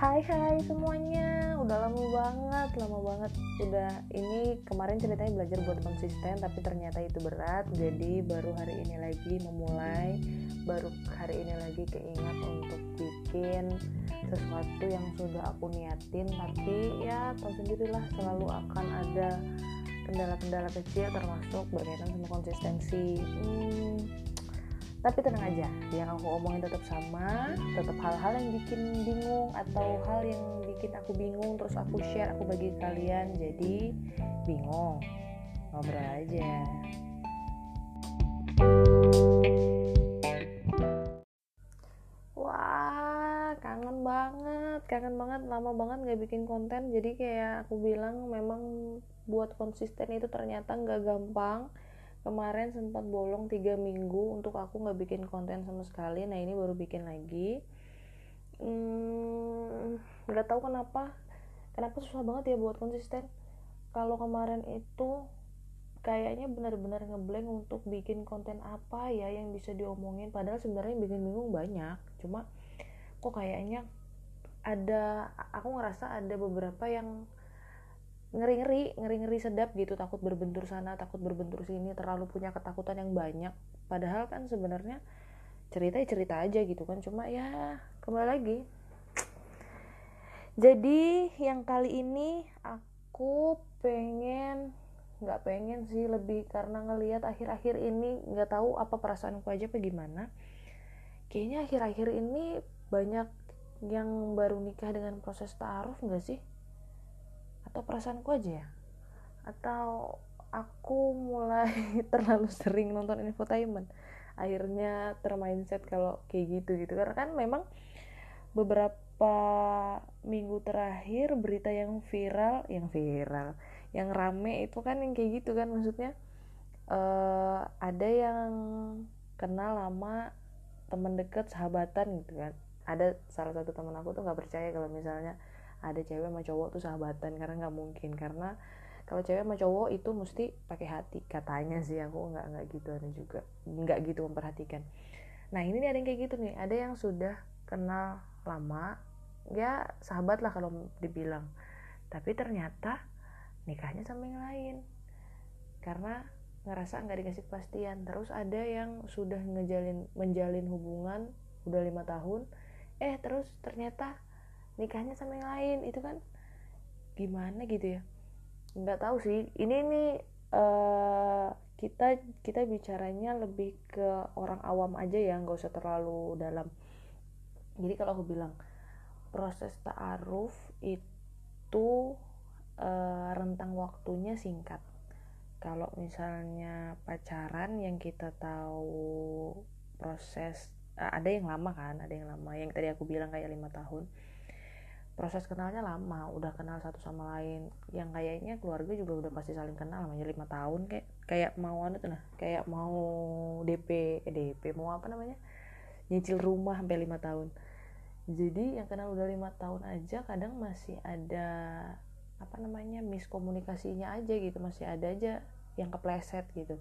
Hai hai semuanya, udah lama banget, lama banget. Udah ini kemarin ceritanya belajar buat konsisten tapi ternyata itu berat. Jadi baru hari ini lagi memulai. Baru hari ini lagi keingat untuk bikin sesuatu yang sudah aku niatin. Tapi ya tau sendirilah selalu akan ada kendala-kendala kecil termasuk berkaitan sama konsistensi. Hmm, tapi tenang aja yang aku omongin tetap sama tetap hal-hal yang bikin bingung atau hal yang bikin aku bingung terus aku share aku bagi kalian jadi bingung. Ngobrol aja. Wah kangen banget kangen banget lama banget gak bikin konten. Jadi kayak aku bilang memang buat konsisten itu ternyata nggak gampang kemarin sempat bolong tiga minggu untuk aku nggak bikin konten sama sekali. Nah ini baru bikin lagi. Hmm, nggak hmm, tahu kenapa. Kenapa susah banget ya buat konsisten? Kalau kemarin itu kayaknya benar-benar ngeblank untuk bikin konten apa ya yang bisa diomongin. Padahal sebenarnya bikin bingung banyak. Cuma kok kayaknya ada aku ngerasa ada beberapa yang ngeri-ngeri ngeri-ngeri sedap gitu takut berbentur sana takut berbentur sini terlalu punya ketakutan yang banyak. Padahal kan sebenarnya cerita ya cerita aja gitu kan cuma ya kembali lagi. Jadi yang kali ini aku pengen nggak pengen sih lebih karena ngelihat akhir-akhir ini nggak tahu apa perasaanku aja apa gimana. Kayaknya akhir-akhir ini banyak yang baru nikah dengan proses taaruf nggak sih atau perasaanku aja ya? Atau aku mulai terlalu sering nonton infotainment? Akhirnya termindset kalau kayak gitu gitu. Karena kan memang beberapa minggu terakhir berita yang viral yang viral yang rame itu kan yang kayak gitu kan. Maksudnya uh, ada yang kenal lama teman deket sahabatan gitu kan. Ada salah satu teman aku tuh nggak percaya kalau misalnya ada cewek sama cowok tuh sahabatan karena nggak mungkin. Karena kalau cewek sama cowok itu mesti pakai hati katanya sih. Aku nggak nggak gitu ada juga nggak gitu memperhatikan. Nah ini ada yang kayak gitu nih. Ada yang sudah kenal lama ya sahabat lah kalau dibilang. Tapi ternyata nikahnya sama yang lain. Karena ngerasa nggak dikasih kepastian. Terus ada yang sudah ngejalin menjalin hubungan udah lima tahun. Eh terus ternyata nikahnya sama yang lain itu kan gimana gitu ya? Nggak tahu sih. Ini nih uh, kita kita bicaranya lebih ke orang awam aja ya nggak usah terlalu dalam. Jadi kalau aku bilang proses ta'aruf itu uh, rentang waktunya singkat. Kalau misalnya pacaran yang kita tahu proses uh, ada yang lama kan ada yang lama. Yang tadi aku bilang kayak lima tahun proses kenalnya lama udah kenal satu sama lain. Yang kayaknya keluarga juga udah pasti saling kenal namanya lima tahun kayak kayak mau anu tuh nah kayak mau DP eh, DP mau apa namanya nyicil rumah sampai lima tahun. Jadi yang kenal udah lima tahun aja kadang masih ada apa namanya miskomunikasinya aja gitu masih ada aja yang kepleset gitu.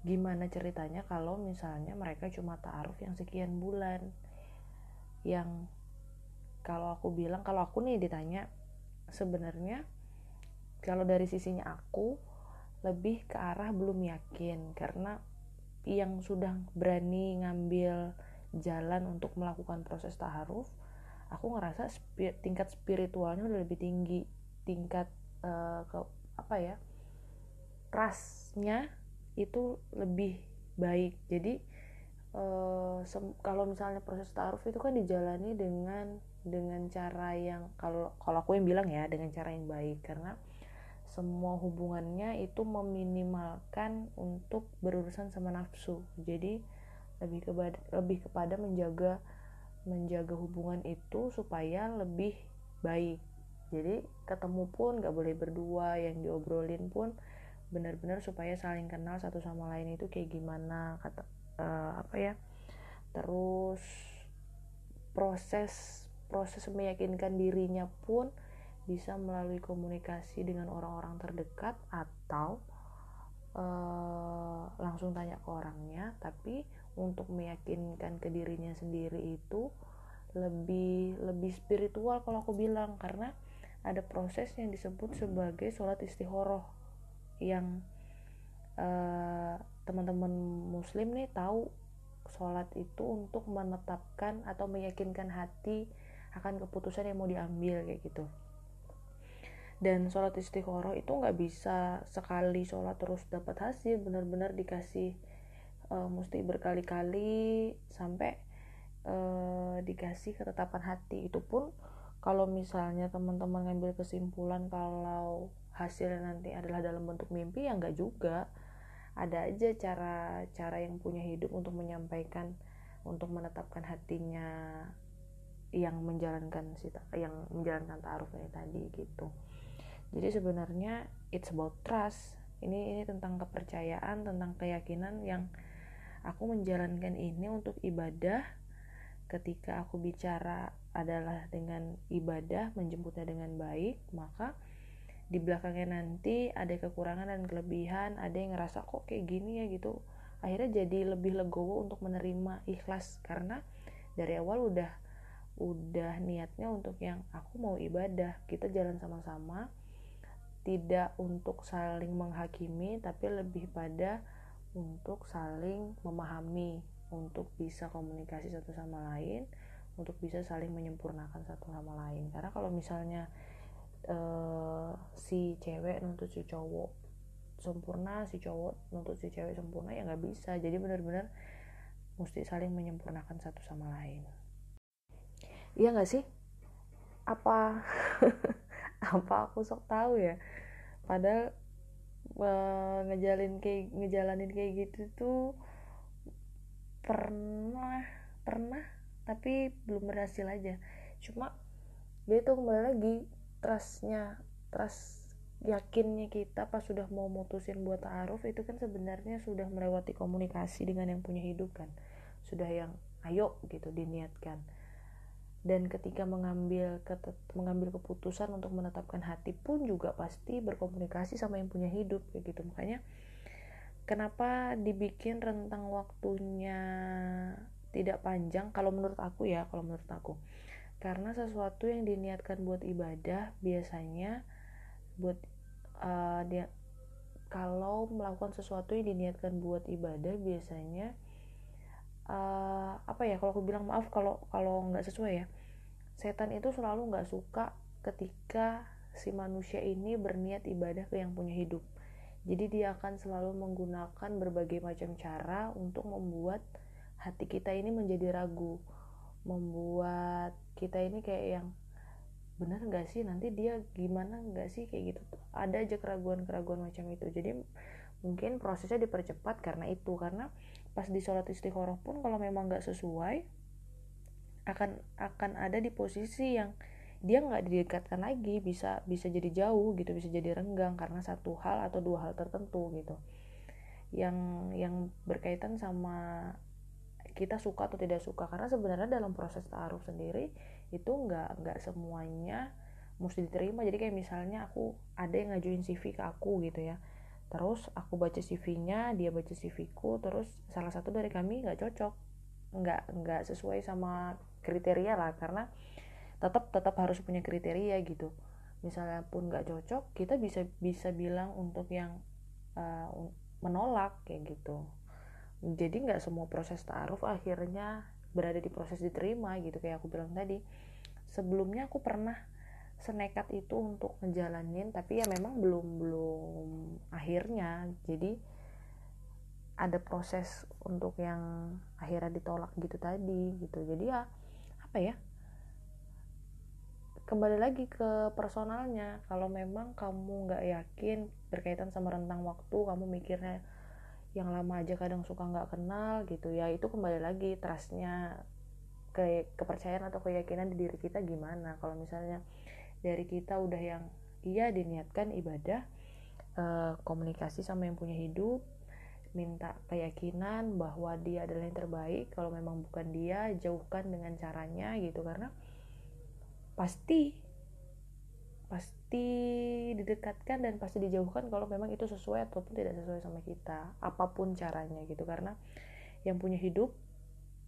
Gimana ceritanya kalau misalnya mereka cuma taaruf yang sekian bulan yang kalau aku bilang kalau aku nih ditanya sebenarnya kalau dari sisinya aku lebih ke arah belum yakin. Karena yang sudah berani ngambil jalan untuk melakukan proses taharuf aku ngerasa spir tingkat spiritualnya udah lebih tinggi. Tingkat uh, ke apa ya trustnya itu lebih baik. Jadi uh, kalau misalnya proses taaruf itu kan dijalani dengan dengan cara yang kalau kalau aku yang bilang ya dengan cara yang baik. Karena semua hubungannya itu meminimalkan untuk berurusan sama nafsu. Jadi lebih kepada lebih kepada menjaga menjaga hubungan itu supaya lebih baik. Jadi ketemu pun gak boleh berdua yang diobrolin pun benar-benar supaya saling kenal satu sama lain itu kayak gimana kata uh, apa ya terus proses proses meyakinkan dirinya pun bisa melalui komunikasi dengan orang-orang terdekat atau uh, langsung tanya ke orangnya. Tapi untuk meyakinkan ke dirinya sendiri itu lebih lebih spiritual kalau aku bilang. Karena ada proses yang disebut sebagai sholat istihoroh yang uh, teman-teman muslim nih tahu. Sholat itu untuk menetapkan atau meyakinkan hati akan keputusan yang mau diambil kayak gitu. Dan sholat istiqoroh itu nggak bisa sekali sholat terus dapat hasil benar-benar dikasih uh, mesti berkali-kali sampai uh, dikasih ketetapan hati. Itu pun kalau misalnya teman-teman ngambil kesimpulan kalau hasilnya nanti adalah dalam bentuk mimpi ya nggak juga. Ada aja cara cara yang punya hidup untuk menyampaikan untuk menetapkan hatinya yang menjalankan yang menjalankan taruh kayak tadi gitu. Jadi sebenarnya it's about trust. Ini ini tentang kepercayaan tentang keyakinan yang aku menjalankan ini untuk ibadah. Ketika aku bicara adalah dengan ibadah menjemputnya dengan baik maka di belakangnya nanti ada kekurangan dan kelebihan ada yang ngerasa kok kayak gini ya? gitu. Akhirnya jadi lebih legowo untuk menerima ikhlas. Karena dari awal udah udah niatnya untuk yang aku mau ibadah. Kita jalan sama-sama tidak untuk saling menghakimi tapi lebih pada untuk saling memahami untuk bisa komunikasi satu sama lain untuk bisa saling menyempurnakan satu sama lain. Karena kalau misalnya uh, si cewek nuntut si cowok sempurna si cowok nuntut si cewek sempurna ya nggak bisa. Jadi benar-benar mesti saling menyempurnakan satu sama lain iya nggak sih? Apa apa aku sok tahu ya? Padahal uh, ngejalin kayak ngejalanin kayak gitu tuh pernah pernah tapi belum berhasil aja. Cuma dia tuh kembali lagi trustnya trust yakinnya kita pas sudah mau mutusin buat ta'aruf itu kan sebenarnya sudah melewati komunikasi dengan yang punya hidup kan. Sudah yang ayo gitu diniatkan dan ketika mengambil mengambil keputusan untuk menetapkan hati pun juga pasti berkomunikasi sama yang punya hidup kayak gitu. Makanya kenapa dibikin rentang waktunya tidak panjang? Kalau menurut aku ya kalau menurut aku. Karena sesuatu yang diniatkan buat ibadah biasanya buat uh, dia kalau melakukan sesuatu yang diniatkan buat ibadah biasanya uh, apa ya kalau aku bilang maaf kalau kalau nggak sesuai ya. Setan itu selalu nggak suka ketika si manusia ini berniat ibadah ke yang punya hidup. Jadi dia akan selalu menggunakan berbagai macam cara untuk membuat hati kita ini menjadi ragu. Membuat kita ini kayak yang benar nggak sih? Nanti dia gimana nggak sih? Kayak gitu ada aja keraguan-keraguan macam itu. Jadi mungkin prosesnya dipercepat karena itu. Karena pas di sholat istikharah pun kalau memang nggak sesuai akan akan ada di posisi yang dia nggak didekatkan lagi bisa bisa jadi jauh gitu bisa jadi renggang karena satu hal atau dua hal tertentu gitu. Yang yang berkaitan sama kita suka atau tidak suka. Karena sebenarnya dalam proses taruh sendiri itu nggak nggak semuanya mesti diterima. Jadi kayak misalnya aku ada yang ngajuin CV ke aku gitu ya terus aku baca CV-nya dia baca CV-ku terus salah satu dari kami nggak cocok. Nggak nggak sesuai sama kriteria lah karena tetap tetap harus punya kriteria gitu. Misalnya pun nggak cocok kita bisa bisa bilang untuk yang uh, menolak kayak gitu. Jadi nggak semua proses taaruf akhirnya berada di proses diterima gitu kayak aku bilang tadi. Sebelumnya aku pernah senekat itu untuk ngejalanin tapi ya memang belum belum akhirnya. Jadi ada proses untuk yang akhirnya ditolak gitu tadi gitu. Jadi ya apa ya kembali lagi ke personalnya. Kalau memang kamu nggak yakin berkaitan sama rentang waktu kamu mikirnya yang lama aja kadang suka nggak kenal gitu ya itu kembali lagi trustnya ke kepercayaan atau keyakinan di diri kita gimana. Kalau misalnya dari kita udah yang iya diniatkan ibadah eh, komunikasi sama yang punya hidup minta keyakinan bahwa dia adalah yang terbaik kalau memang bukan dia jauhkan dengan caranya gitu. Karena pasti pasti didekatkan dan pasti dijauhkan kalau memang itu sesuai ataupun tidak sesuai sama kita apa pun caranya gitu. Karena yang punya hidup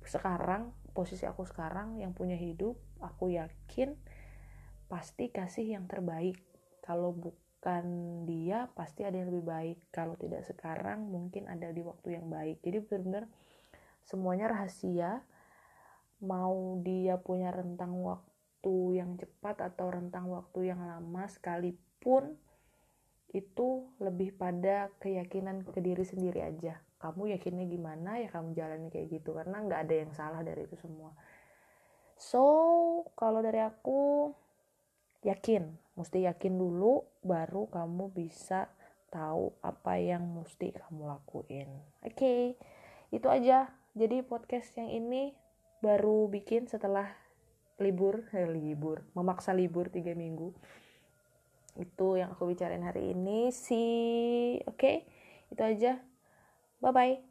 sekarang posisi aku sekarang yang punya hidup aku yakin pasti kasih yang terbaik. Kalau bukan dia pasti ada yang lebih baik. Kalau tidak sekarang mungkin ada di waktu yang baik. Jadi benar-benar semuanya rahasia. Mau dia punya rentang waktu yang cepat atau rentang waktu yang lama sekalipun itu lebih pada keyakinan ke diri sendiri aja. Kamu yakinnya gimana? Ya kamu jalani kayak gitu. Karena nggak ada yang salah dari itu semua. So kalau dari aku yakin mesti yakin dulu baru kamu bisa tahu apa yang mesti kamu lakuin. Oke okay, itu aja. Jadi podcast yang ini baru bikin setelah libur eh, libur memaksa libur tiga minggu. Itu yang aku bicarain hari ini. Sih oke? Okay, itu aja. Bye bye